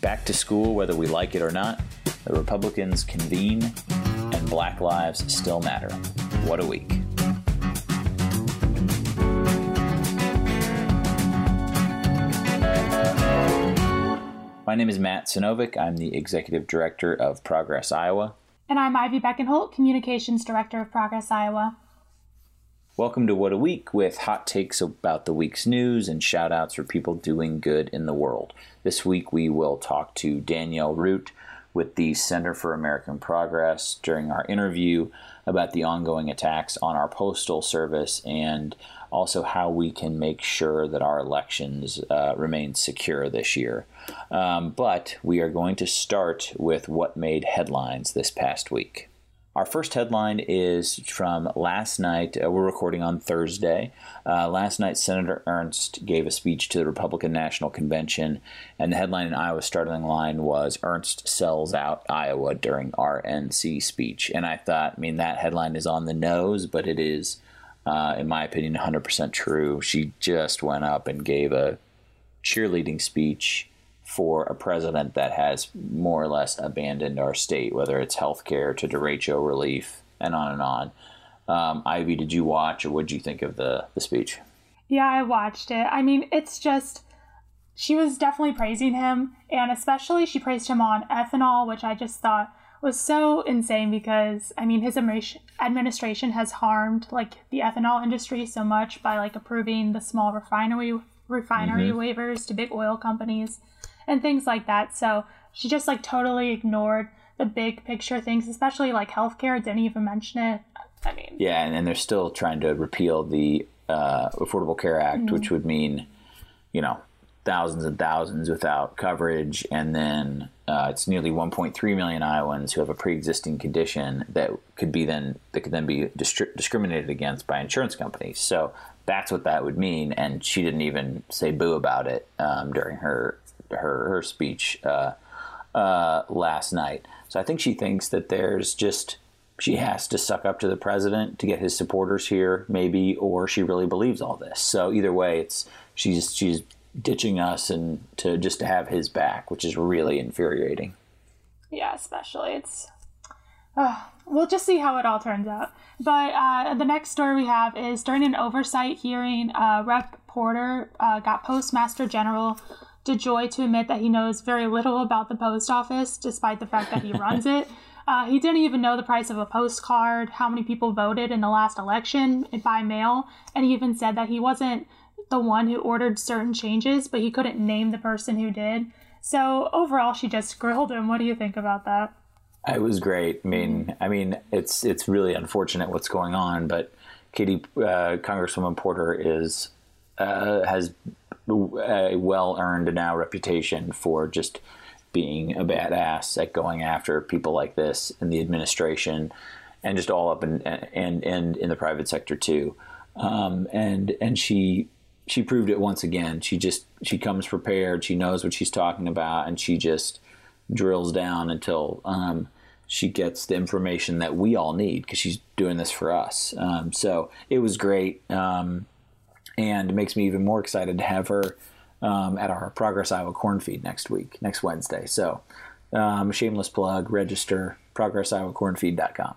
Back to school, whether we like it or not, the Republicans convene, and black lives still matter. What a week. My name is Matt Sinovic. I'm the Executive Director of Progress Iowa. And I'm Ivy Beckenholt, Communications Director of Progress Iowa. Welcome to What a Week with hot takes about the week's news and shout outs for people doing good in the world. This week we will talk to Danielle Root with the Center for American Progress during our interview about the ongoing attacks on our postal service and also how we can make sure that our elections uh, remain secure this year. Um, but we are going to start with what made headlines this past week. Our first headline is from last night. Uh, we're recording on Thursday. Uh, last night, Senator Ernst gave a speech to the Republican National Convention, and the headline in Iowa's starting line was Ernst sells out Iowa during RNC speech. And I thought, I mean, that headline is on the nose, but it is, uh, in my opinion, 100% true. She just went up and gave a cheerleading speech for a president that has more or less abandoned our state, whether it's healthcare to derecho relief and on and on. Um, Ivy, did you watch or what did you think of the, the speech? Yeah, I watched it. I mean, it's just, she was definitely praising him, and especially she praised him on ethanol, which I just thought was so insane because, I mean, his administration has harmed like the ethanol industry so much by like approving the small refinery refinery mm-hmm. waivers to big oil companies and things like that. So she just like totally ignored the big picture things, especially like healthcare. Didn't even mention it. I mean, yeah, and, and they're still trying to repeal the uh, Affordable Care Act, mm-hmm. which would mean, you know, thousands and thousands without coverage, and then uh, it's nearly 1.3 million Iowans who have a pre-existing condition that could be then that could then be distri- discriminated against by insurance companies. So that's what that would mean, and she didn't even say boo about it um, during her her her speech uh, uh, last night. So I think she thinks that there's just she has to suck up to the president to get his supporters here, maybe, or she really believes all this. So either way, it's she's she's ditching us and to just to have his back, which is really infuriating. Yeah, especially it's. Uh, we'll just see how it all turns out. But uh, the next story we have is during an oversight hearing, uh, Rep. Porter uh, got Postmaster General DeJoy to admit that he knows very little about the post office, despite the fact that he runs it. Uh, he didn't even know the price of a postcard, how many people voted in the last election by mail, and he even said that he wasn't the one who ordered certain changes, but he couldn't name the person who did. So overall, she just grilled him. What do you think about that? It was great. I mean, I mean, it's it's really unfortunate what's going on, but Katie, uh, Congresswoman Porter is uh, has a well earned now reputation for just being a badass at going after people like this in the administration and just all up in, and and in the private sector too. Um, and and she she proved it once again. She just she comes prepared. She knows what she's talking about, and she just drills down until um, she gets the information that we all need because she's doing this for us. Um, so it was great. Um, and makes me even more excited to have her um, at our Progress Iowa corn feed next week, next Wednesday. So, um, shameless plug, register progressiowacornfeed.com.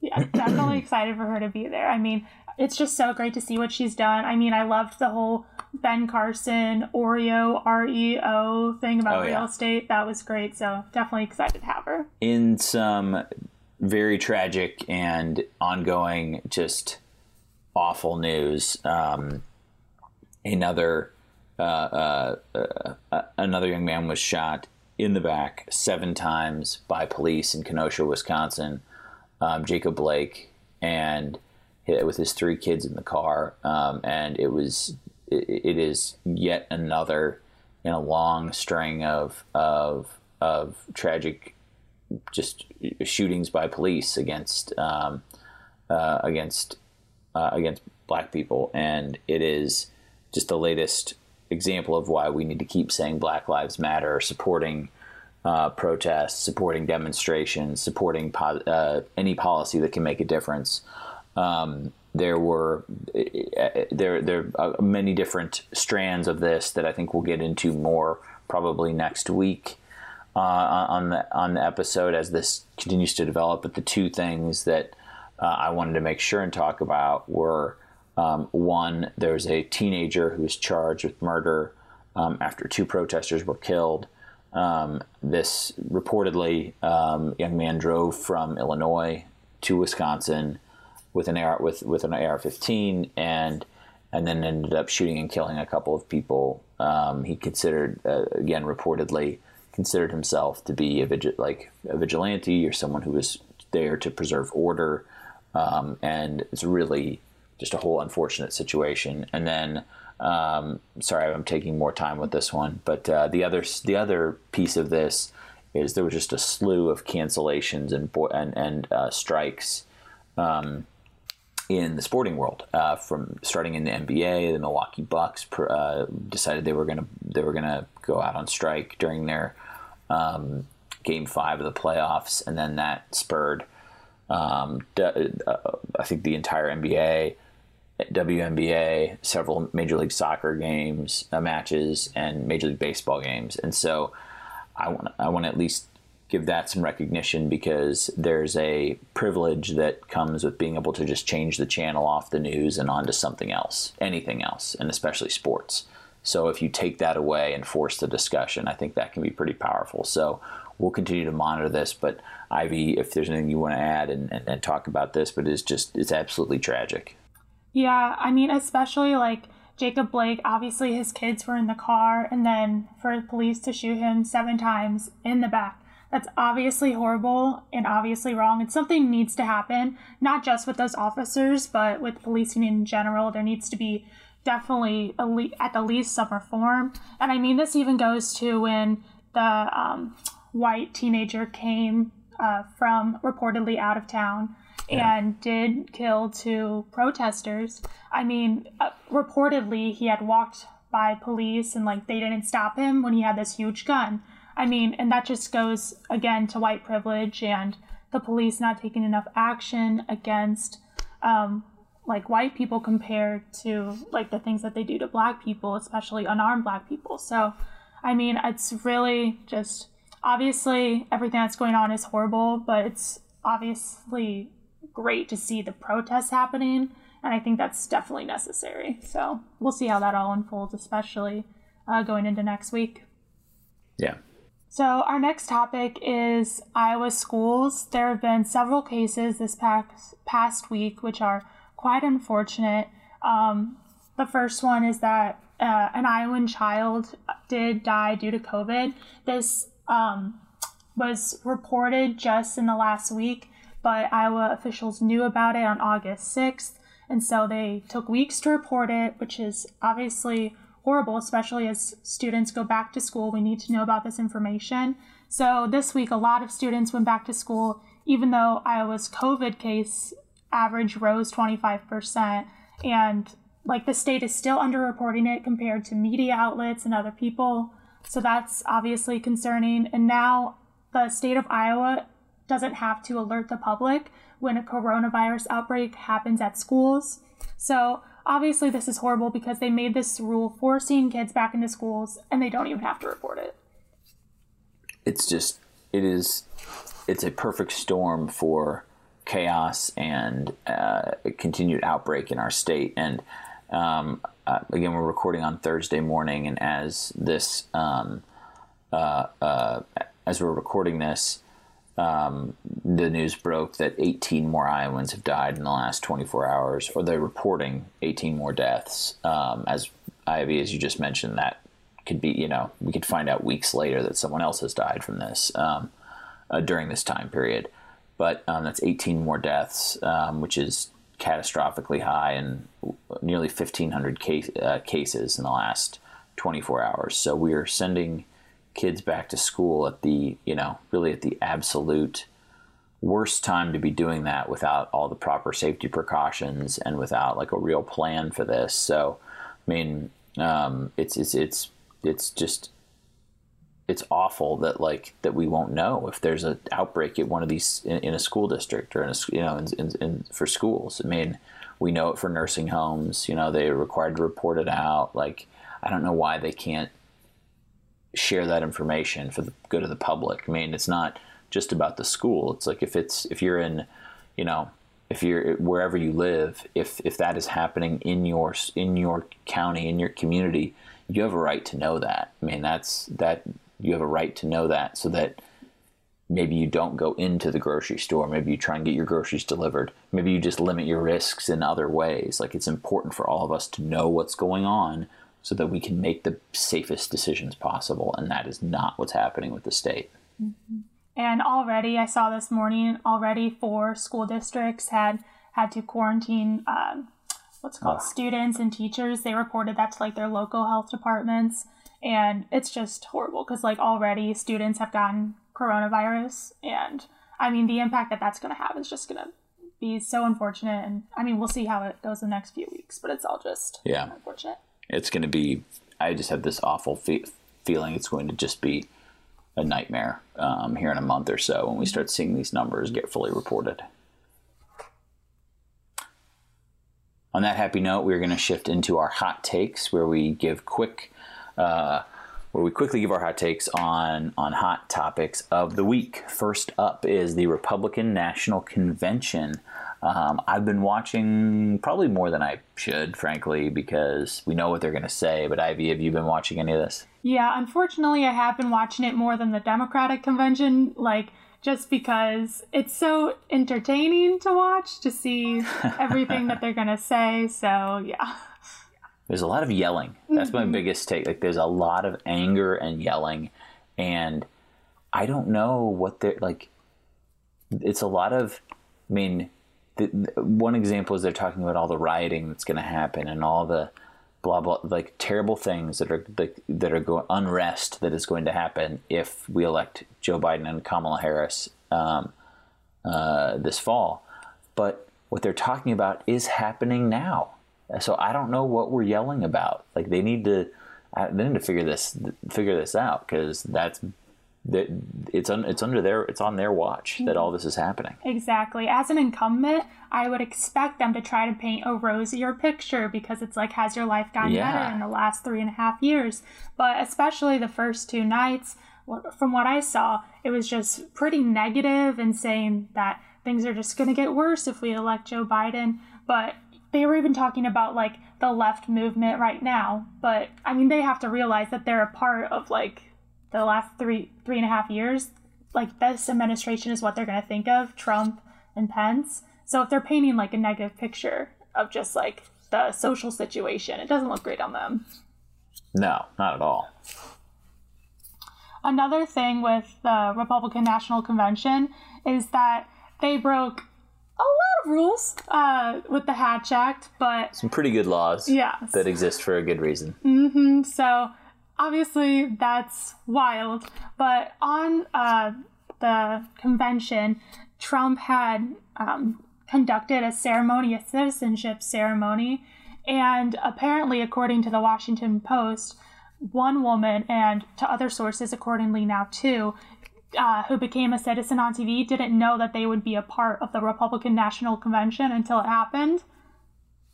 Yeah, definitely excited for her to be there. I mean, it's just so great to see what she's done. I mean, I loved the whole Ben Carson Oreo REO thing about oh, real yeah. estate. That was great. So, definitely excited to have her. In some very tragic and ongoing, just awful news. Um, another uh, uh, uh, uh, another young man was shot in the back seven times by police in Kenosha, Wisconsin. Um, Jacob Blake, and with his three kids in the car, um, and it was it, it is yet another in a long string of of of tragic just shootings by police against um, uh, against uh, against black people, and it is just the latest example of why we need to keep saying Black Lives Matter, supporting uh, protests, supporting demonstrations, supporting po- uh, any policy that can make a difference. Um, there were uh, there there are many different strands of this that I think we'll get into more probably next week uh, on the on the episode as this continues to develop. But the two things that uh, I wanted to make sure and talk about were um, one, there's a teenager who was charged with murder um, after two protesters were killed. Um, this reportedly, um, young man drove from Illinois to Wisconsin with an AR with with an AR-15 and and then ended up shooting and killing a couple of people. Um, he considered uh, again reportedly considered himself to be a vigil- like a vigilante or someone who was there to preserve order, um, and it's really just a whole unfortunate situation. And then um, sorry, I'm taking more time with this one, but uh, the other the other piece of this is there was just a slew of cancellations and and and uh, strikes um, in the sporting world. Uh, from starting in the NBA, the Milwaukee Bucks uh, decided they were gonna they were gonna go out on strike during their um, game five of the playoffs, and then that spurred. Um, uh, I think the entire NBA WNBA, several Major League Soccer games, uh, matches, and Major League Baseball games. And so I want I want to at least give that some recognition because there's a privilege that comes with being able to just change the channel off the news and onto something else, anything else, and especially sports. So if you take that away and force the discussion, I think that can be pretty powerful. So we'll continue to monitor this. But Ivy, if there's anything you want to add and, and, and talk about this, but it's just it's absolutely tragic. Yeah, I mean, especially like Jacob Blake, obviously his kids were in the car, and then for the police to shoot him seven times in the back. That's obviously horrible and obviously wrong. And something needs to happen, not just with those officers, but with policing in general. There needs to be definitely at the least some reform. And I mean, this even goes to when the um, white teenager came uh, from reportedly out of town yeah. and did kill two protesters. I mean, uh, reportedly, he had walked by police and like they didn't stop him when he had this huge gun. I mean, and that just goes again to white privilege and the police not taking enough action against um, like white people compared to like the things that they do to black people, especially unarmed black people. So, I mean, it's really just obviously everything that's going on is horrible, but it's obviously great to see the protests happening, and I think that's definitely necessary. So we'll see how that all unfolds, especially uh, going into next week. Yeah. So our next topic is Iowa schools. There have been several cases this past past week, which are quite unfortunate. Um, the first one is that uh, an Iowan child did die due to COVID. This um, was reported just in the last week but Iowa officials knew about it on August 6th, and so they took weeks to report it, which is obviously horrible, especially as students go back to school. We need to know about this information. So this week, a lot of students went back to school, even though Iowa's COVID case average rose 25%. And like the state is still underreporting it compared to media outlets and other people. So that's obviously concerning. And now the state of Iowa doesn't have to alert the public when a coronavirus outbreak happens at schools. So, obviously, this is horrible because they made this rule forcing kids back into schools and they don't even have to report it. It's just, it is, it's a perfect storm for chaos and uh, continued outbreak in our state. And um, uh, again, we're recording on Thursday morning, and as this, um, uh, uh as we're recording this, um, the news broke that 18 more Iowans have died in the last 24 hours, or they're reporting 18 more deaths. Um, as Ivy, as you just mentioned, that could be, you know, we could find out weeks later that someone else has died from this um, uh, during this time period. But um, that's 18 more deaths, which is catastrophically high, and nearly 1,500 case, uh, cases in the last 24 hours. So we are sending kids back to school at the, you know, really at the absolute worst time to be doing that without all the proper safety precautions and without like a real plan for this. So, I mean, um, it's it's it's it's just it's awful that like that we won't know if there's an outbreak at one of these in, in a school district or in a you know in, in, in, for schools. I mean, we know it for nursing homes. You know, they're required to report it out. Like, I don't know why they can't share that information for the good of the public. I mean, it's not just about the school. It's like if it's if you're in, you know, if you're wherever you live, if if that is happening in your in your county in your community, you have a right to know that. I mean, that's that you have a right to know that so that maybe you don't go into the grocery store. Maybe you try and get your groceries delivered. Maybe you just limit your risks in other ways. Like it's important for all of us to know what's going on so that we can make the safest decisions possible. And that is not what's happening with the state. Mm-hmm. and already i saw this morning already four school districts had had to quarantine um, what's called oh. students and teachers. They reported that to like their local health departments and it's just horrible because like already students have gotten coronavirus. And I mean, the impact that that's going to have is just going to be so unfortunate. And I mean, we'll see how it goes the next few weeks, but it's all just yeah unfortunate. It's going to be. I just have this awful fe- feeling it's going to just be a nightmare um, here in a month or so when we start seeing these numbers get fully reported. On that happy note, we're going to shift into our hot takes where we give quick uh, where we quickly give our hot takes on on hot topics of the week. First up is the Republican National Convention. Um, I've been watching probably more than I should, frankly, because we know what they're going to say. But Ivy, have you been watching any of this? Yeah, unfortunately, I have been watching it more than the Democratic convention. Like just because it's so entertaining to watch to see everything that they're going to say. So, yeah. There's a lot of yelling. That's my mm-hmm. biggest take. Like there's a lot of anger and yelling, and I don't know what they're like. It's a lot of. I mean, the, the, one example is they're talking about all the rioting that's going to happen and all the blah blah like terrible things that are like, that are going unrest that is going to happen if we elect Joe Biden and Kamala Harris um, uh, this fall. But what they're talking about is happening now. So I don't know what we're yelling about. Like they need to, they need to figure this figure this out because that's that it's un, it's under their it's on their watch that all this is happening. Exactly. As an incumbent, I would expect them to try to paint a rosier picture because it's like has your life gotten yeah. better in the last three and a half years? But especially the first two nights, from what I saw, it was just pretty negative and saying that things are just going to get worse if we elect Joe Biden. But they were even talking about like the left movement right now but i mean they have to realize that they're a part of like the last three three and a half years. Like this administration is what they're going to think of trump and pence. So if they're painting like a negative picture of just like the social situation it doesn't look great on them. No not at all. Another thing with the republican national convention is that they broke of rules uh, with the Hatch Act, but some pretty good laws yes. that exist for a good reason. Mm-hmm. So obviously that's wild. But on uh, the convention, Trump had um, conducted a ceremony, a citizenship ceremony, and apparently, according to the Washington Post, one woman and to other sources accordingly now too uh, who became a citizen on TV didn't know that they would be a part of the Republican National Convention until it happened.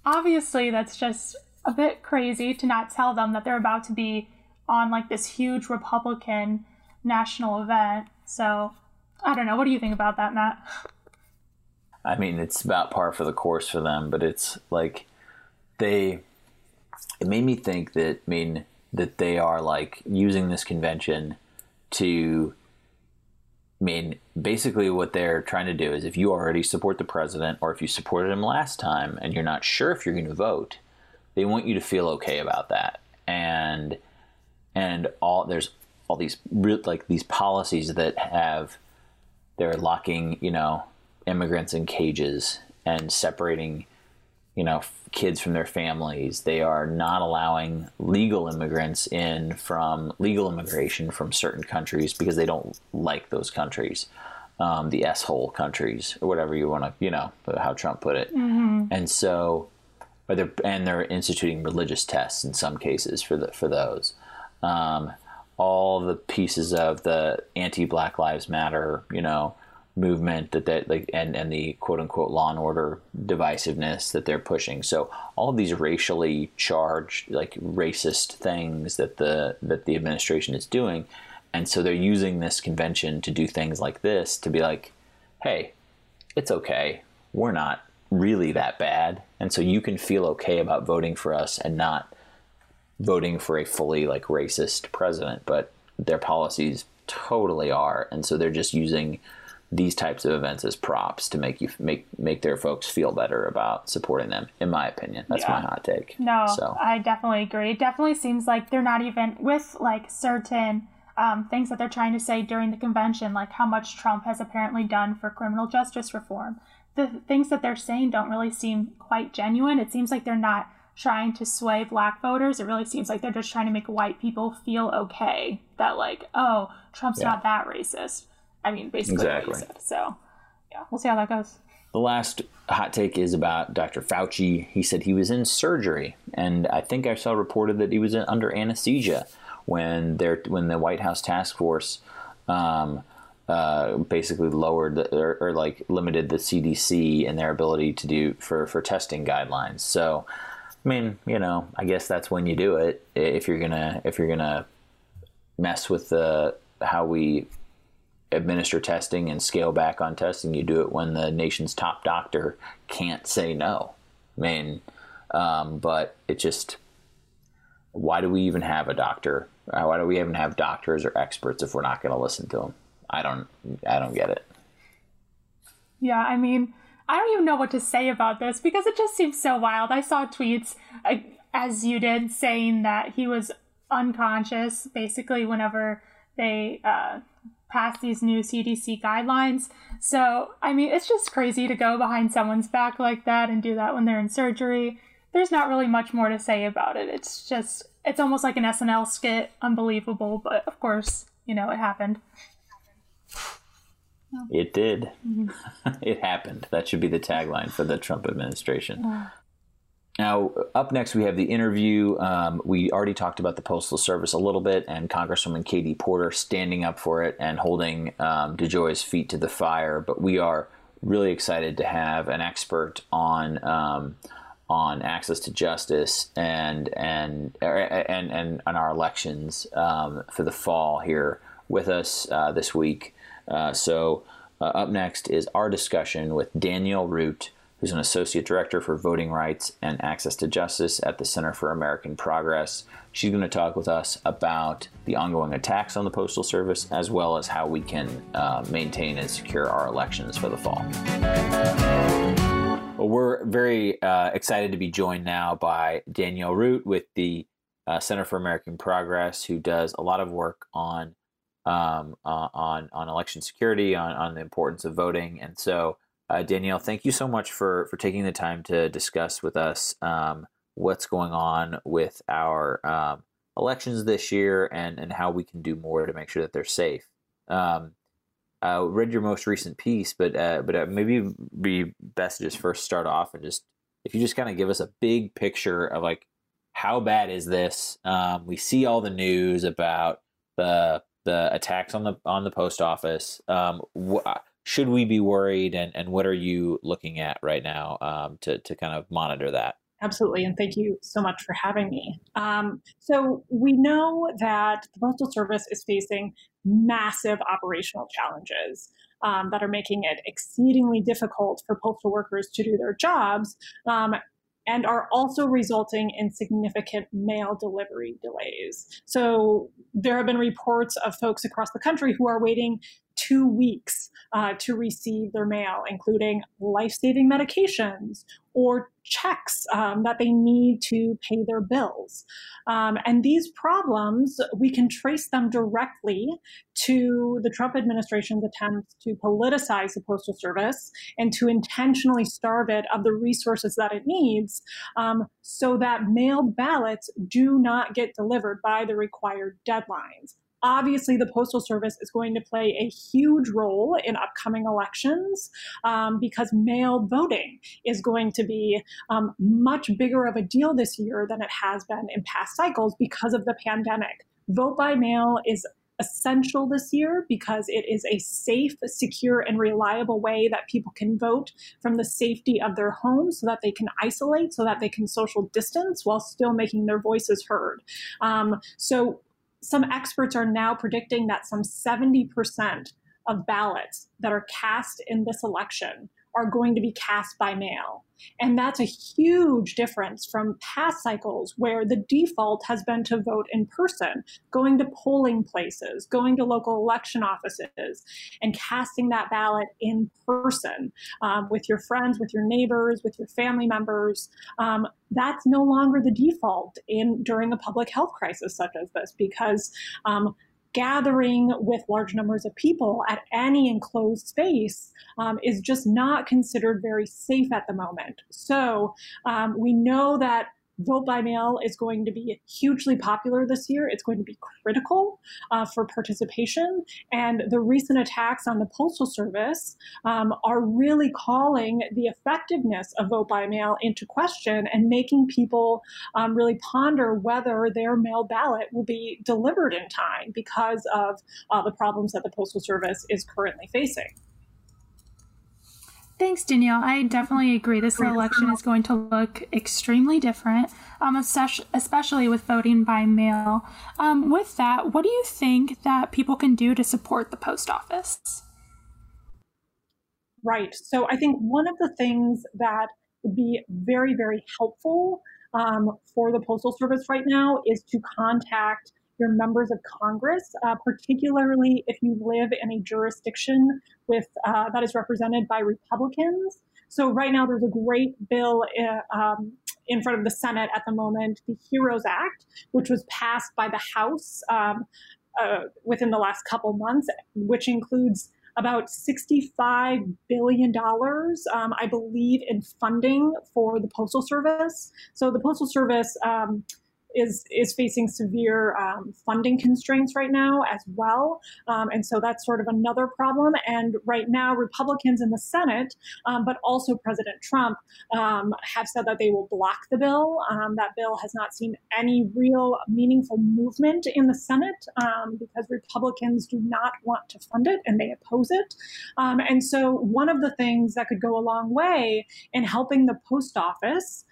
Obviously, that's just a bit crazy to not tell them that they're about to be on like this huge Republican national event. So, I don't know. What do you think about that, Matt? I mean, it's about par for the course for them, but it's like they. It made me think that, I mean, that they are like using this convention to I mean, basically, what they're trying to do is if you already support the president or if you supported him last time and you're not sure if you're going to vote, they want you to feel okay about that. And and all there's all these like these policies that have they're locking you know immigrants in cages and separating you know kids from their families. They are not allowing legal immigrants in from legal immigration from certain countries because they don't like those countries, um, the S hole countries or whatever you want to, you know, how Trump put it. Mm-hmm. And so, they're, and they're instituting religious tests in some cases for the for those. Um, all the pieces of the anti Black Lives Matter, you know, movement that that like and and the quote unquote law and order divisiveness that they're pushing. So all these racially charged like racist things that the that the administration is doing, and so they're using this convention to do things like this to be like, hey, it's okay. We're not really that bad, and so you can feel okay about voting for us and not voting for a fully like racist president, but their policies totally are, and so they're just using these types of events as props to make you make make their folks feel better about supporting them. In my opinion, that's yeah. my hot take. No, so. I definitely agree. It definitely seems like they're not even with like certain um, things that they're trying to say during the convention, like how much Trump has apparently done for criminal justice reform. The things that they're saying don't really seem quite genuine. It seems like they're not trying to sway black voters. It really seems like they're just trying to make white people feel okay that like, oh, Trump's yeah. not that racist I mean, basically exactly. what you said. So, yeah, we'll see how that goes. The last hot take is about Dr. Fauci. He said he was in surgery, and I think I saw reported that he was under anesthesia when there when the White House task force um, uh, basically lowered the, or, or, like limited the CDC and their ability to do for for testing guidelines. So, I mean, you know, I guess that's when you do it if you're gonna if you're gonna mess with the how we administer testing and scale back on testing. You do it when the nation's top doctor can't say no. I mean, um, but it just why do we even have a doctor? Uh, why do we even have doctors or experts if we're not going to listen to them? I don't. I don't get it. Yeah, I mean, I don't even know what to say about this because it just seems so wild. I saw tweets, as you did, saying that he was unconscious basically whenever they uh, pass these new CDC guidelines. So, I mean, it's just crazy to go behind someone's back like that and do that when they're in surgery. There's not really much more to say about it. It's just, it's almost like an SNL skit. Unbelievable, but of course, you know, it happened. It did. Mm-hmm. it happened. That should be the tagline for the Trump administration. Now, up next, we have the interview. Um, we already talked about the Postal Service a little bit, and Congresswoman Katie Porter standing up for it and holding um, DeJoy's feet to the fire. But we are really excited to have an expert on um, on access to justice and and and and, and our elections um, for the fall here with us uh, this week. Uh, so, uh, up next is our discussion with Danielle Root who's an associate director for voting rights and access to justice at the Center for American Progress. She's going to talk with us about the ongoing attacks on the Postal Service as well as how we can uh, maintain and secure our elections for the fall. Well, we're very uh, excited to be joined now by Danielle Root with the uh, Center for American Progress, who does a lot of work on um, uh, on on election security, on on the importance of voting, and so uh, Danielle, thank you so much for for taking the time to discuss with us um, what's going on with our um, elections this year and and how we can do more to make sure that they're safe. Um, I read your most recent piece, but uh, but uh, maybe be best to just first start off and just if you just kind of give us a big picture of like how bad is this? Um, we see all the news about the the attacks on the on the post office. Um, wh- should we be worried and, and what are you looking at right now um, to, to kind of monitor that? Absolutely, and thank you so much for having me. Um, so, we know that the Postal Service is facing massive operational challenges um, that are making it exceedingly difficult for postal workers to do their jobs. Um, and are also resulting in significant mail delivery delays. So, there have been reports of folks across the country who are waiting two weeks uh, to receive their mail, including life saving medications or checks um, that they need to pay their bills. Um, and these problems, we can trace them directly to the Trump administration's attempts to politicize the Postal Service and to intentionally starve it of the resources that it needs um, so that mailed ballots do not get delivered by the required deadlines. Obviously, the Postal Service is going to play a huge role in upcoming elections um, because mail voting is going to be um, much bigger of a deal this year than it has been in past cycles because of the pandemic. Vote by mail is essential this year because it is a safe, secure, and reliable way that people can vote from the safety of their homes so that they can isolate, so that they can social distance while still making their voices heard. Um, so some experts are now predicting that some 70% of ballots that are cast in this election are going to be cast by mail. And that's a huge difference from past cycles where the default has been to vote in person, going to polling places, going to local election offices, and casting that ballot in person um, with your friends, with your neighbors, with your family members. Um, that's no longer the default in during a public health crisis such as this because um, gathering with large numbers of people at any enclosed space um, is just not considered very safe at the moment. So um, we know that vote by mail is going to be hugely popular this year. It's going to be critical uh, for participation. And the recent attacks on the Postal Service um, are really calling the effectiveness of vote by mail into question and making people um, really ponder whether their mail ballot will be delivered in time because of uh, the problems that the Postal Service is currently facing. Thanks, Danielle. I definitely agree. This election is going to look extremely different, um, especially with voting by mail. Um, with that, what do you think that people can do to support the post office? Right. So I think one of the things that would be very, very helpful um, for the Postal Service right now is to contact your members of Congress, uh, particularly if you live in a jurisdiction with uh, that is represented by Republicans. So right now, there's a great bill uh, um, in front of the Senate at the moment, the HEROES Act, which was passed by the House um, uh, within the last couple months, which includes about $65 billion, um, I believe, in funding for the Postal Service. So the Postal Service um, is is facing severe um, funding constraints right now as well, um, and so that's sort of another problem. And right now, Republicans in the Senate, um, but also President Trump, um, have said that they will block the bill. Um, that bill has not seen any real meaningful movement in the Senate um, because Republicans do not want to fund it and they oppose it. and so, one of the things that could go a long way in helping the post office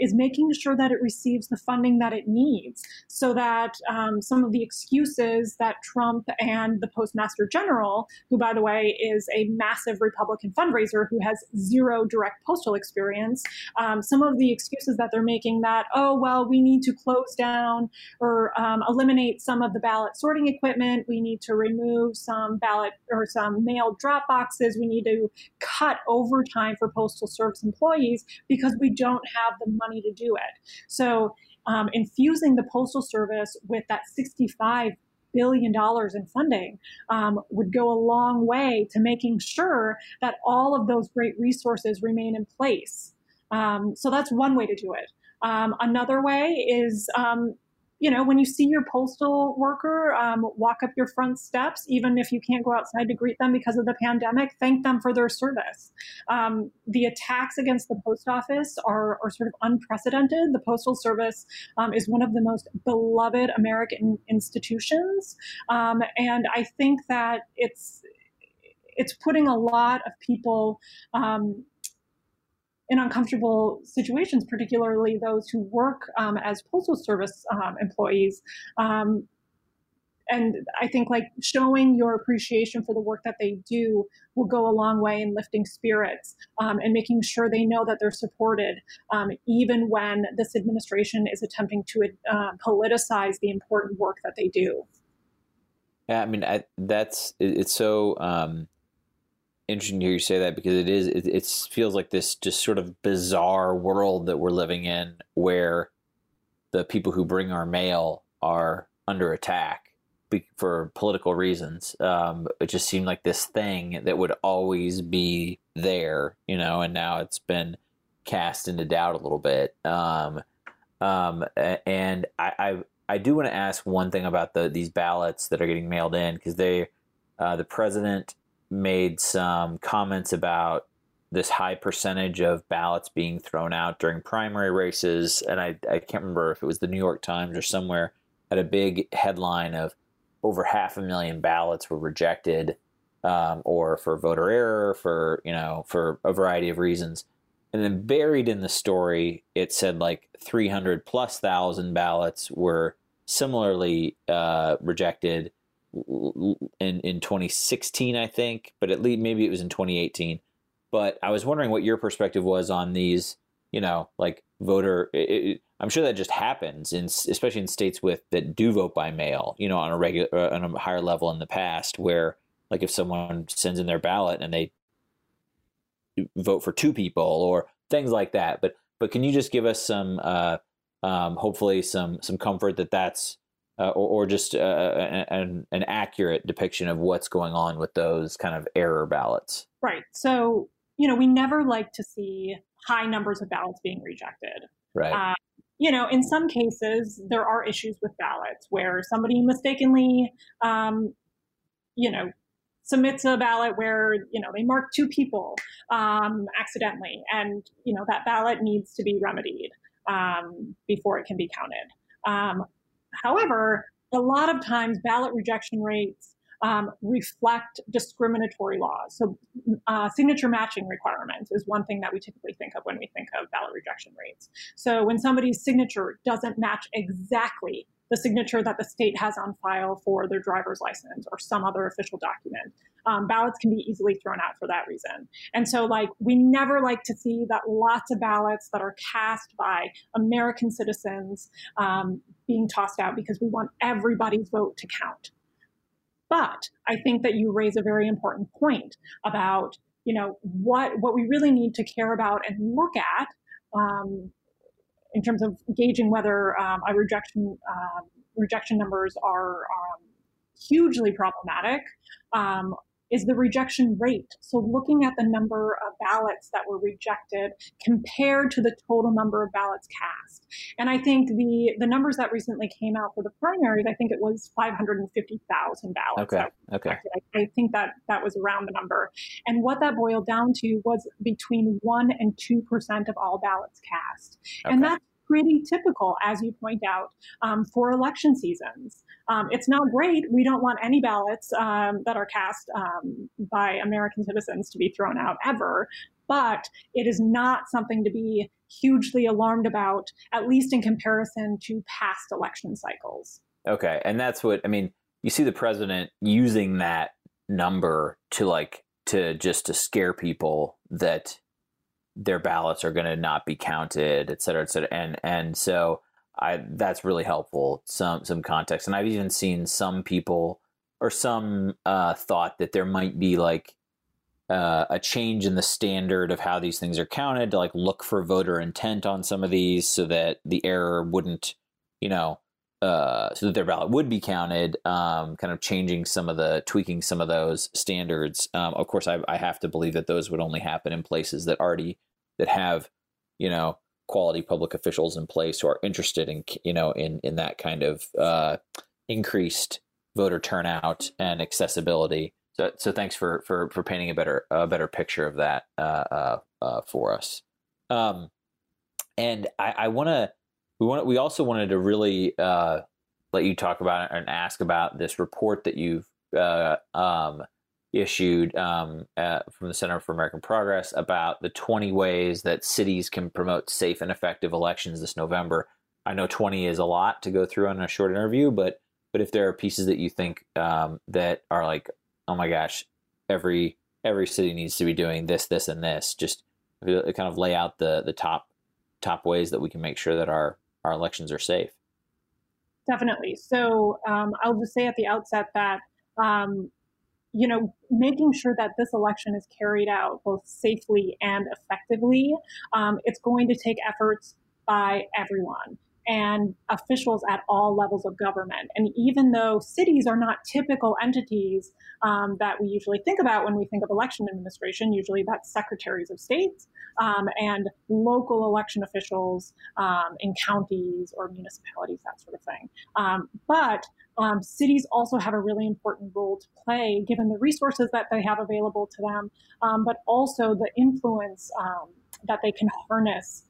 is making sure that it receives the funding that it it needs so that um, some of the excuses that Trump and the Postmaster General, who, by the way, is a massive Republican fundraiser who has zero direct postal experience, um, some of the excuses that they're making that, oh, well, we need to close down or um, eliminate some of the ballot sorting equipment, we need to remove some ballot or some mail drop boxes, we need to cut overtime for Postal Service employees because we don't have the money to do it. So um, infusing the Postal Service with that 65 billion dollars in funding um, would go a long way to making sure that all of those great resources remain in place. Um, so that's one way to do it. Um, another way is um, you know, when you see your postal worker um, walk up your front steps, even if you can't go outside to greet them because of the pandemic, thank them for their service. Um, the attacks against the post office are, are sort of unprecedented. The Postal Service um, is one of the most beloved American institutions. Um, and I think that it's it's putting a lot of people um, in uncomfortable situations, particularly those who work um, as postal service um, employees. Um, and I think like showing your appreciation for the work that they do will go a long way in lifting spirits um, and making sure they know that they're supported, um, even when this administration is attempting to uh, politicize the important work that they do. Yeah, I mean, I, that's it's so interesting to hear you say that because it is it, it feels like this just sort of bizarre world that we're living in where the people who bring our mail are under attack for political reasons. Um, it just seemed like this thing that would always be there, you know, and now it's been cast into doubt a little bit. Um, um, and I, I, I do want to ask one thing about the these ballots that are getting mailed in because they, uh, the president made some comments about this high percentage of ballots being thrown out during primary races. And I, I can't remember if it was the New York Times or somewhere had a big headline of over half a million ballots were rejected, um, or for voter error, for you know, for a variety of reasons. And then buried in the story, it said like 300 plus thousand ballots were similarly uh, rejected in in 2016, I think, but at least maybe it was in 2018. But I was wondering what your perspective was on these, you know, like voter. It, I'm sure that just happens, in, especially in states with that do vote by mail. You know, on a regular, uh, on a higher level in the past, where like if someone sends in their ballot and they vote for two people or things like that. But but can you just give us some, uh, um, hopefully some some comfort that that's uh, or, or, just uh, an, an accurate depiction of what's going on with those kind of error ballots. Right. So, you know, we never like to see high numbers of ballots being rejected. Right. Uh, you know, in some cases, there are issues with ballots where somebody mistakenly, um, you know, submits a ballot where you know they mark two people um, accidentally, and you know that ballot needs to be remedied um, before it can be counted. Um, However, a lot of times ballot rejection rates um, reflect discriminatory laws. So, uh, signature matching requirements is one thing that we typically think of when we think of ballot rejection rates. So, when somebody's signature doesn't match exactly the signature that the state has on file for their driver's license or some other official document. Um, ballots can be easily thrown out for that reason. And so, like, we never like to see that lots of ballots that are cast by American citizens um, being tossed out because we want everybody's vote to count. But I think that you raise a very important point about, you know, what what we really need to care about and look at um, in terms of gauging whether um, our rejection um, rejection numbers are um, hugely problematic um, is the rejection rate. So looking at the number of ballots that were rejected compared to the total number of ballots cast. And I think the the numbers that recently came out for the primaries, I think it was 550,000 ballots. Okay. Okay. I, I, think that that was around the number. And what that boiled down to was between 1 and 2% of all ballots cast. Okay. And that's pretty typical, as you point out, um, for election seasons. Um, it's not great. We don't want any ballots um, that are cast um, by American citizens to be thrown out ever. But it is not something to be hugely alarmed about, at least in comparison to past election cycles. Okay. And that's what, I mean, you see the president using that number to like, to just to scare people that their ballots are going to not be counted, et cetera, et cetera. And and so I that's really helpful. Some some context, and I've even seen some people or some uh, thought that there might be like uh, a change in the standard of how these things are counted to like look for voter intent on some of these, so that the error wouldn't, you know, uh, so that their ballot would be counted, um, kind of changing some of the, tweaking some of those standards. Um, of course, I, I, have to believe that those would only happen in places that already that have, you know, quality public officials in place who are interested in, you know, in in that kind of uh, increased voter turnout and accessibility. So, so thanks for for for painting a better a better picture of that uh, uh, uh for us. Um, and I, I want to we want we also wanted to really uh, let you talk about and ask about this report that you've uh, um, issued um, uh, from the Center for American Progress about the 20 ways that cities can promote safe and effective elections this November. I know 20 is a lot to go through on a short interview, but but if there are pieces that you think um, that are like, oh my gosh, every every city needs to be doing this, this, and this, just kind of lay out the the top top ways that we can make sure that our our elections are safe. Definitely. So um, I'll just say at the outset that um, you know making sure that this election is carried out both safely and effectively, um, it's going to take efforts by everyone and officials at all levels of government. And even though cities are not typical entities um, that we usually think about when we think of election administration, usually that's secretaries of states um, and local election officials um, in counties or municipalities, that sort of thing. Um, but um, cities also have a really important role to play given the resources that they have available to them, um, but also the influence that they can harness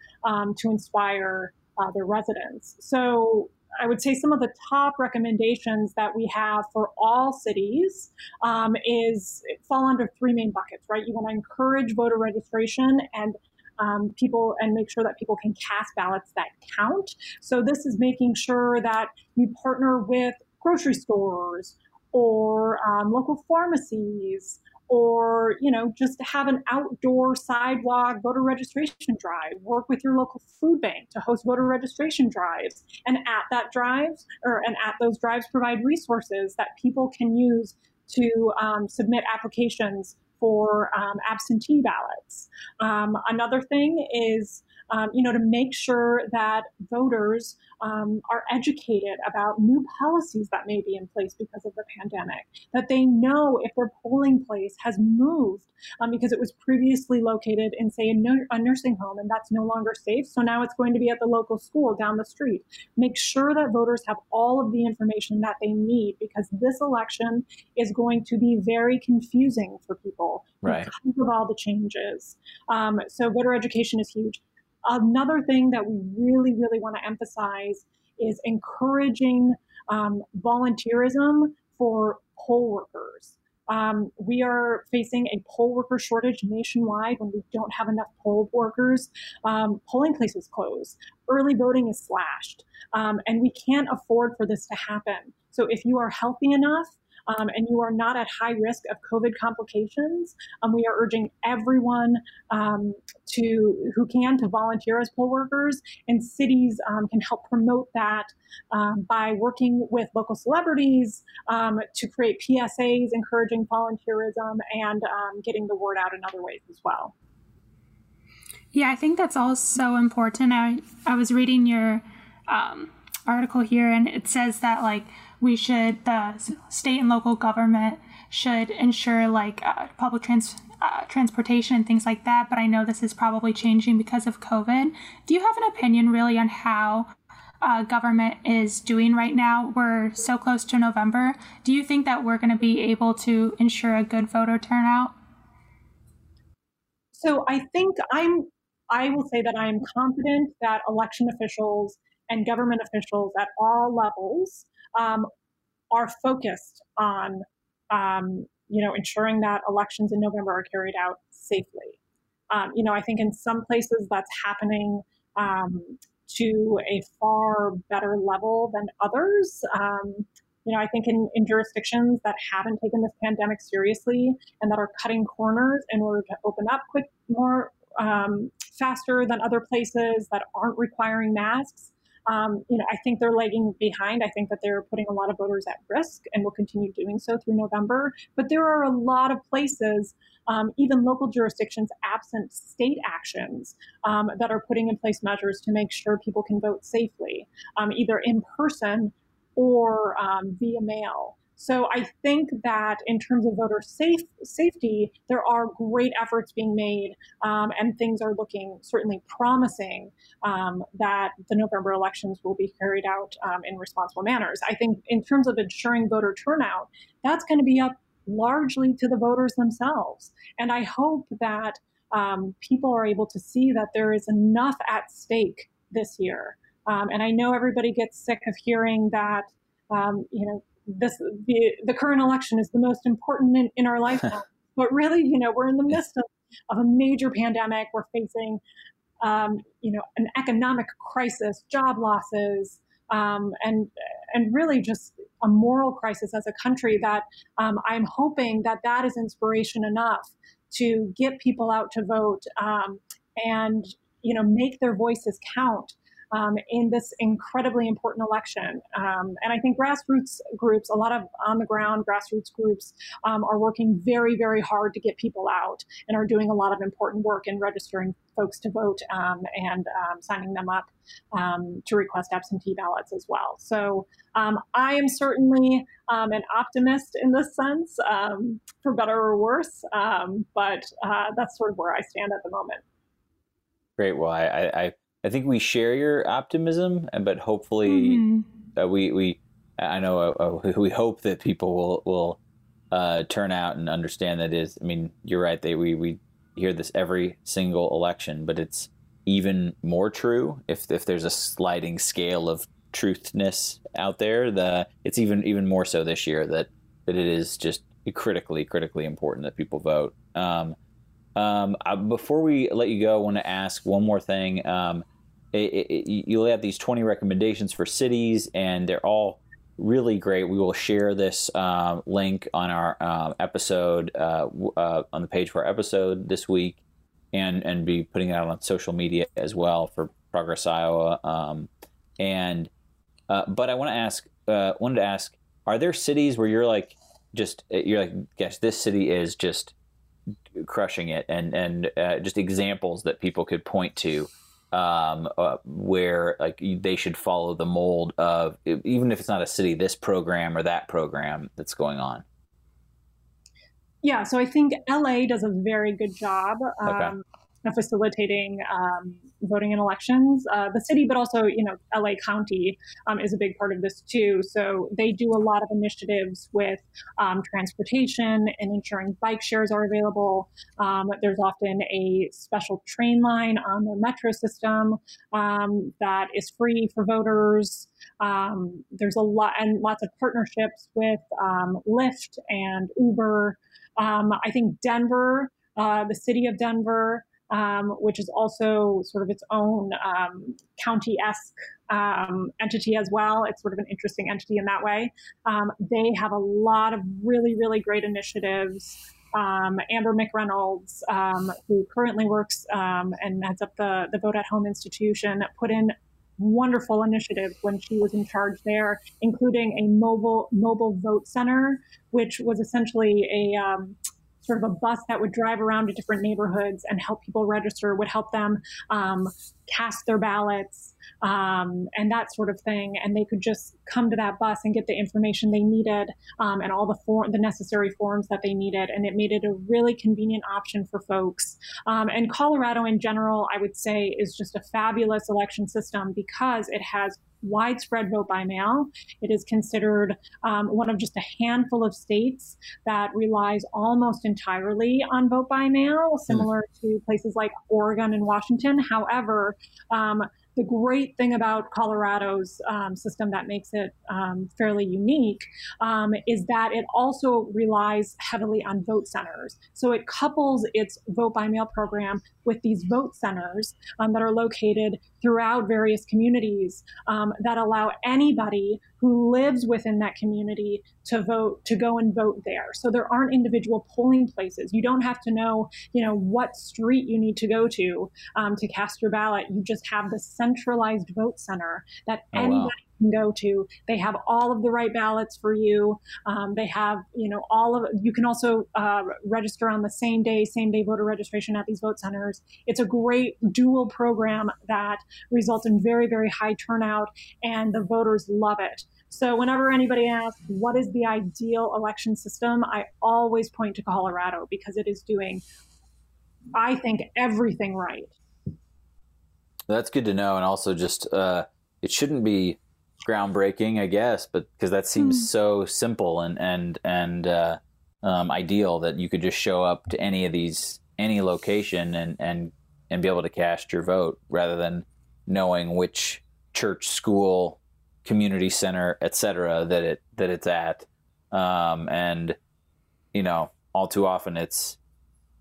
to inspire uh, their residents. So I would say some of the top recommendations that we have for all cities um, is fall under three main buckets, right? You want to encourage voter registration and um, people and make sure that people can cast ballots that count. So this is making sure that you partner with grocery stores or um, local pharmacies or you know just have an outdoor sidewalk voter registration drive work with your local food bank to host voter registration drives. And at that drives or and at those drives provide resources that people can use to um, submit applications for um, absentee ballots. Um, another thing is um, you know, to make sure that voters um, are educated about new policies that may be in place because of the pandemic, that they know if their polling place has moved um, because it was previously located in, say, a, no- a nursing home and that's no longer safe. So now it's going to be at the local school down the street. Make sure that voters have all of the information that they need because this election is going to be very confusing for people right. because of all the changes. Um, so voter education is huge. Another thing that we really, really want to emphasize is encouraging um, volunteerism for poll workers. Um, we are facing a poll worker shortage nationwide when we don't have enough poll workers. Um, polling places close, early voting is slashed, um, and we can't afford for this to happen. So if you are healthy enough um, and you are not at high risk of COVID complications, um, we are urging everyone um, to who can to volunteer as poll workers, and cities um, can help promote that um, by working with local celebrities um, to create PSAs encouraging volunteerism and getting the word out in other ways as well. Yeah, I think that's all so important. I I was reading your article here, and it says that like we should the state and local government should ensure like uh, public trans uh, transportation and things like that. But I know this is probably changing because of COVID. Do you have an opinion really on how uh, government is doing right now? We're so close to November. Do you think that we're going to be able to ensure a good voter turnout? So I think I'm. I will say that I am confident that election officials and government officials at all levels um, are focused on, um, you know, ensuring that elections in November are carried out safely. Um, you know, I think in some places that's happening um, to a far better level than others. Um, you know, I think in, in jurisdictions that haven't taken this pandemic seriously and that are cutting corners in order to open up quick more um, faster than other places that aren't requiring masks, um, you know, I think they're lagging behind. I think that they're putting a lot of voters at risk and will continue doing so through November. But there are a lot of places, um, even local jurisdictions, absent state actions, um, that are putting in place measures to make sure people can vote safely, um, either in person or um, via mail. So I think that in terms of voter safe, safety, there are great efforts being made, um, and things are looking certainly promising um, that the November elections will be carried out um, in responsible manners. I think in terms of ensuring voter turnout, that's going to be up largely to the voters themselves. And I hope that um, people are able to see that there is enough at stake this year. Um, and I know everybody gets sick of hearing that, um, you know, this the, the current election is the most important in, in our lifetime. but really, you know, we're in the midst of, of a major pandemic. We're facing, um, you know, an economic crisis, job losses, um, and and really just a moral crisis as a country. That um, I'm hoping that that is inspiration enough to get people out to vote um, and you know make their voices count um, in this incredibly important election. Um, and I think grassroots groups, a lot of on the ground grassroots groups, um, are working very, very hard to get people out and are doing a lot of important work in registering folks to vote um, and um, signing them up um, to request absentee ballots as well. So I am certainly an optimist in this sense, for better or worse, but uh, that's sort of where I stand at the moment. Great. Well, I, I, I think we share your optimism, but hopefully mm-hmm. uh, we we I know uh, uh we hope that people will will uh, turn out and understand that is. I mean, you're right. They we we hear this every single election, but it's even more true if if there's a sliding scale of truthness out there. The it's even even more so this year that that it is just critically critically important that people vote. Um, um, uh, before we let you go, I want to ask one more thing. Um, it, it, you have these 20 recommendations for cities, and they're all really great. We will share this uh, link on our uh, episode uh, uh, on the page for our episode this week, and and be putting it out on social media as well for Progress Iowa. Um, and uh, but I want to ask, uh, wanted to ask, are there cities where you're like, just you're like, guess this city is just crushing it, and and just examples that people could point to um, uh, where like they should follow the mold of even if it's not a city, this program or that program that's going on. Yeah, so I think LA does a very good job. Um, okay facilitating um, voting in elections. Uh, the city, but also you know LA County um, is a big part of this too. So they do a lot of initiatives with um, transportation and ensuring bike shares are available. Um, there's often a special train line on the metro system um, that is free for voters. Um, there's a lot and lots of partnerships with Lyft and Uber. I think Denver. Uh, the city of Denver um, which is also sort of its own um, county esque um, entity as well. It's sort of an interesting entity in that way. Um, they have a lot of really, really great initiatives. Um, Amber McReynolds, um, who currently works and heads up the, the Vote at Home Institution, put in wonderful initiatives when she was in charge there, including a mobile mobile vote center, which was essentially a um, sort of a bus that would drive around to different neighborhoods and help people register, would help them um, cast their ballots um, and that sort of thing. And they could just come to that bus and get the information they needed um, and all the form, the necessary forms that they needed. And it made it a really convenient option for folks. Um, and Colorado in general, I would say, is just a fabulous election system because it has widespread vote by mail. It is considered um, one of just a handful of states that relies almost entirely on vote by mail, similar mm. to places like Oregon and Washington. However, um, the great thing about Colorado's um, system that makes it um, fairly unique um, is that it also relies heavily on vote centers. So it couples its vote by mail program with these vote centers um, that are located throughout various communities um, that allow anybody who lives within that community to vote to go and vote there. So there aren't individual polling places. You don't have to know you know what street you need to go to um, to cast your ballot. You just have the centralized vote center that oh, anybody wow can go to. They have all of the right ballots for you. Um, they have, you know, all of. You can also uh, register on the same day, same day voter registration at these vote centers. It's a great dual program that results in very, very high turnout, and the voters love it. So whenever anybody asks what is the ideal election system, I always point to Colorado because it is doing, I think, everything right. That's good to know, and also just uh, it shouldn't be groundbreaking, I guess, but because that seems mm. so simple and and and uh, um, ideal that you could just show up to any of these any location and and and be able to cast your vote rather than knowing which church, school, community center, etc. that it that it's at. Um, and you know, all too often it's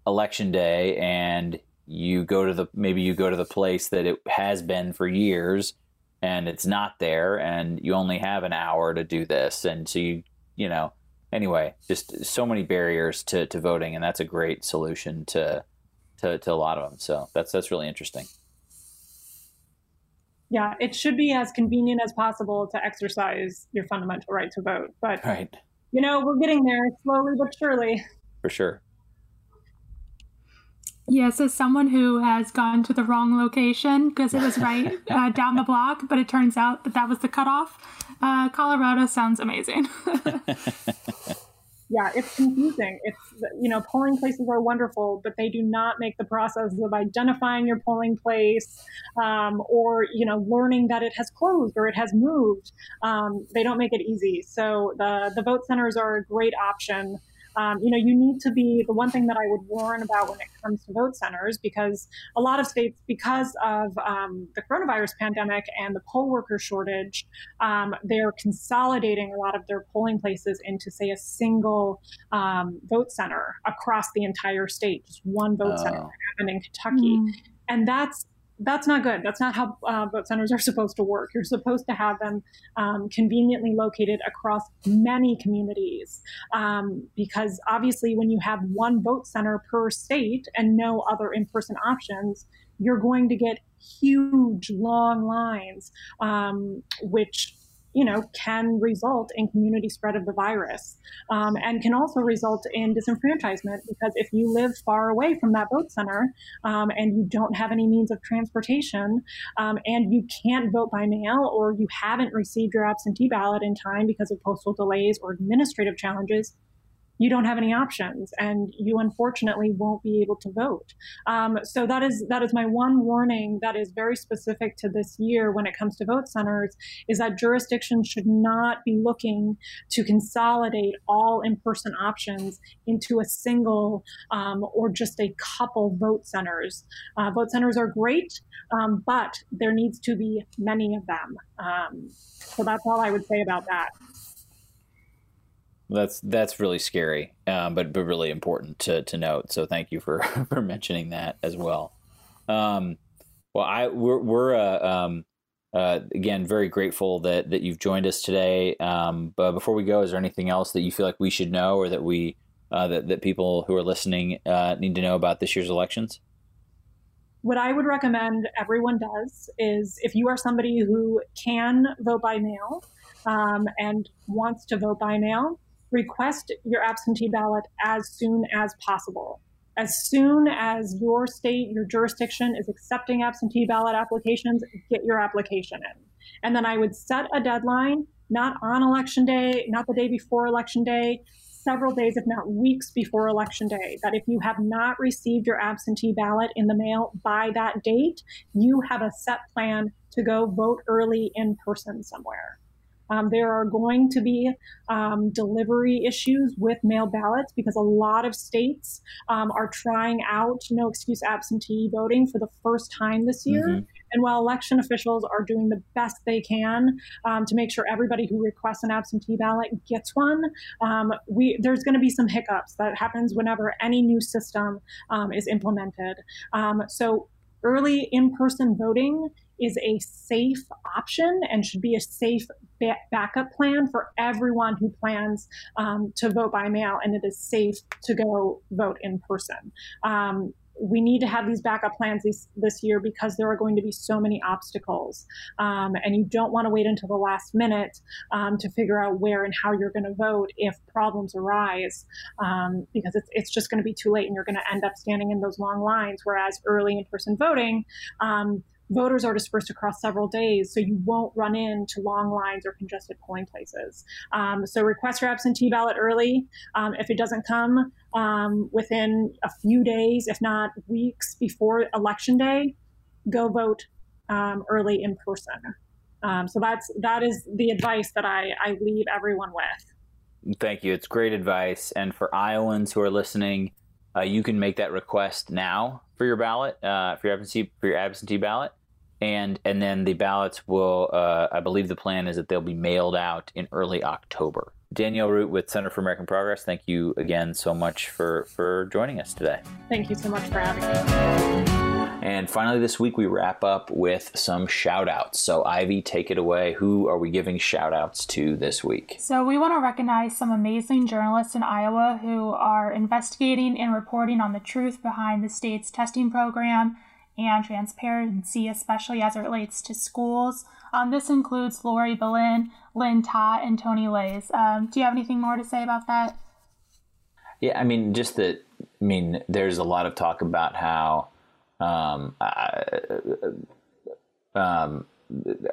election day and you go to the maybe you go to the place that it has been for years and it's not there and you only have an hour to do this. And so you you know anyway just so many barriers to, to voting and that's a great solution to, to to a lot of them so that's that's really interesting. Yeah it should be as convenient as possible to exercise your fundamental right to vote but right. you know we're getting there slowly but surely. For sure Yes, as someone who has gone to the wrong location because it was right uh, down the block, but it turns out that that was the cutoff. Uh, Colorado sounds amazing. yeah, it's confusing. It's you know, polling places are wonderful, but they do not make the process of identifying your polling place um, or you know, learning that it has closed or it has moved. Um, they don't make it easy. So the the vote centers are a great option um, you know, you need to be the one thing that I would warn about when it comes to vote centers, because a lot of states, because of um, the coronavirus pandemic and the poll worker shortage, um, they're consolidating a lot of their polling places into, say, a single um, vote center across the entire state, just one vote oh. center. That happened in Kentucky. Mm. And that's that's not good. That's not how uh, vote centers are supposed to work. You're supposed to have them um, conveniently located across many communities um, because obviously, when you have one vote center per state and no other in person options, you're going to get huge long lines, um, which you know, can result in community spread of the virus um, and can also result in disenfranchisement because if you live far away from that vote center um, and you don't have any means of transportation um, and you can't vote by mail or you haven't received your absentee ballot in time because of postal delays or administrative challenges, you don't have any options and you unfortunately won't be able to vote. Um, so that is that is my one warning that is very specific to this year when it comes to vote centers is that jurisdictions should not be looking to consolidate all in-person options into a single um, or just a couple vote centers. Uh, vote centers are great, um, but there needs to be many of them. Um, so that's all I would say about that. That's that's really scary, um, but but really important to, to note. So thank you for, for mentioning that as well. Um, well, I we're, we're uh, um, uh, again very grateful that that you've joined us today. Um, but before we go, is there anything else that you feel like we should know, or that we uh, that that people who are listening uh, need to know about this year's elections? What I would recommend everyone does is if you are somebody who can vote by mail um, and wants to vote by mail, request your absentee ballot as soon as possible. As soon as your state, your jurisdiction is accepting absentee ballot applications, get your application in. And then I would set a deadline, not on election day, not the day before election day, several days, if not weeks before election day, that if you have not received your absentee ballot in the mail by that date, you have a set plan to go vote early in person somewhere. Um, there are going to be um, delivery issues with mail ballots because a lot of states um, are trying out no excuse absentee voting for the first time this year. Mm-hmm. And while election officials are doing the best they can um, to make sure everybody who requests an absentee ballot gets one, um, we there's going to be some hiccups that happens whenever any new system um, is implemented. so early in-person voting is a safe option and should be a safe ba- backup plan for everyone who plans um, to vote by mail, and it is safe to go vote in person. Um, we need to have these backup plans this, this year because there are going to be so many obstacles. Um, and you don't want to wait until the last minute um, to figure out where and how you're going to vote if problems arise, um, because it's, it's just going to be too late and you're going to end up standing in those long lines. Whereas early in person voting, um, voters are dispersed across several days, so you won't run into long lines or congested polling places. Um, so request your absentee ballot early. Um, if it doesn't come um, within a few days, if not weeks before election day, go vote um, early in person. Um, so that's that is the advice that I, I leave everyone with. Thank you. It's great advice. And for Iowans who are listening, uh, you can make that request now for your ballot, uh, for your absentee for your absentee ballot and and then the ballots will uh, i believe the plan is that they'll be mailed out in early october. Danielle Root with center for american progress thank you again so much for for joining us today. Thank you so much for having me. And finally this week we wrap up with some shout outs so ivy take it away. Who are we giving shout outs to this week? So we want to recognize some amazing journalists in iowa who are investigating and reporting on the truth behind the state's testing program and transparency, especially as it relates to schools. Um, this includes Laura Belin, Linh Ta, and Tony Leys. Um, do you have anything more to say about that? Yeah, I mean, just that, I mean, there's a lot of talk about how um, uh, um,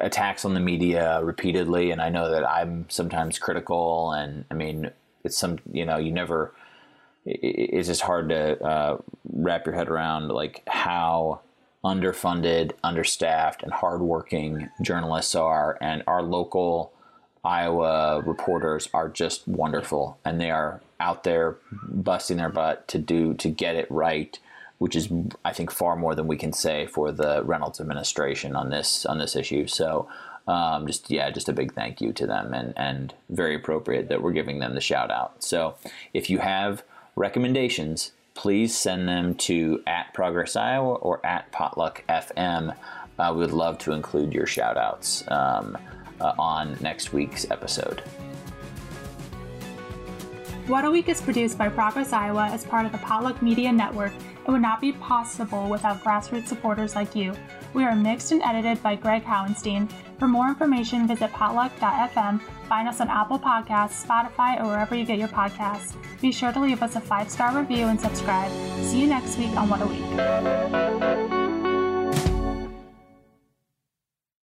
attacks on the media repeatedly, and I know that I'm sometimes critical, and I mean, it's some, you know, you never, it's just hard to uh, wrap your head around like how underfunded, understaffed, and hardworking journalists are, and our local Iowa reporters are just wonderful, and they are out there busting their butt to do to get it right, which is I think far more than we can say for the Reynolds administration on this on this issue. So um, just yeah, just a big thank you to them, and and very appropriate that we're giving them the shout out. So if you have recommendations, please send them to at Progress Iowa or at Potluck FM. Uh, we would love to include your shout outs um, uh, on next week's episode. What a Week is produced by Progress Iowa as part of the Potluck Media Network and would not be possible without grassroots supporters like you. We are mixed and edited by Greg Howenstein. For more information, visit potluck.fm, find us on Apple Podcasts, Spotify, or wherever you get your podcasts. Be sure to leave us a five star review and subscribe. See you next week on What a Week.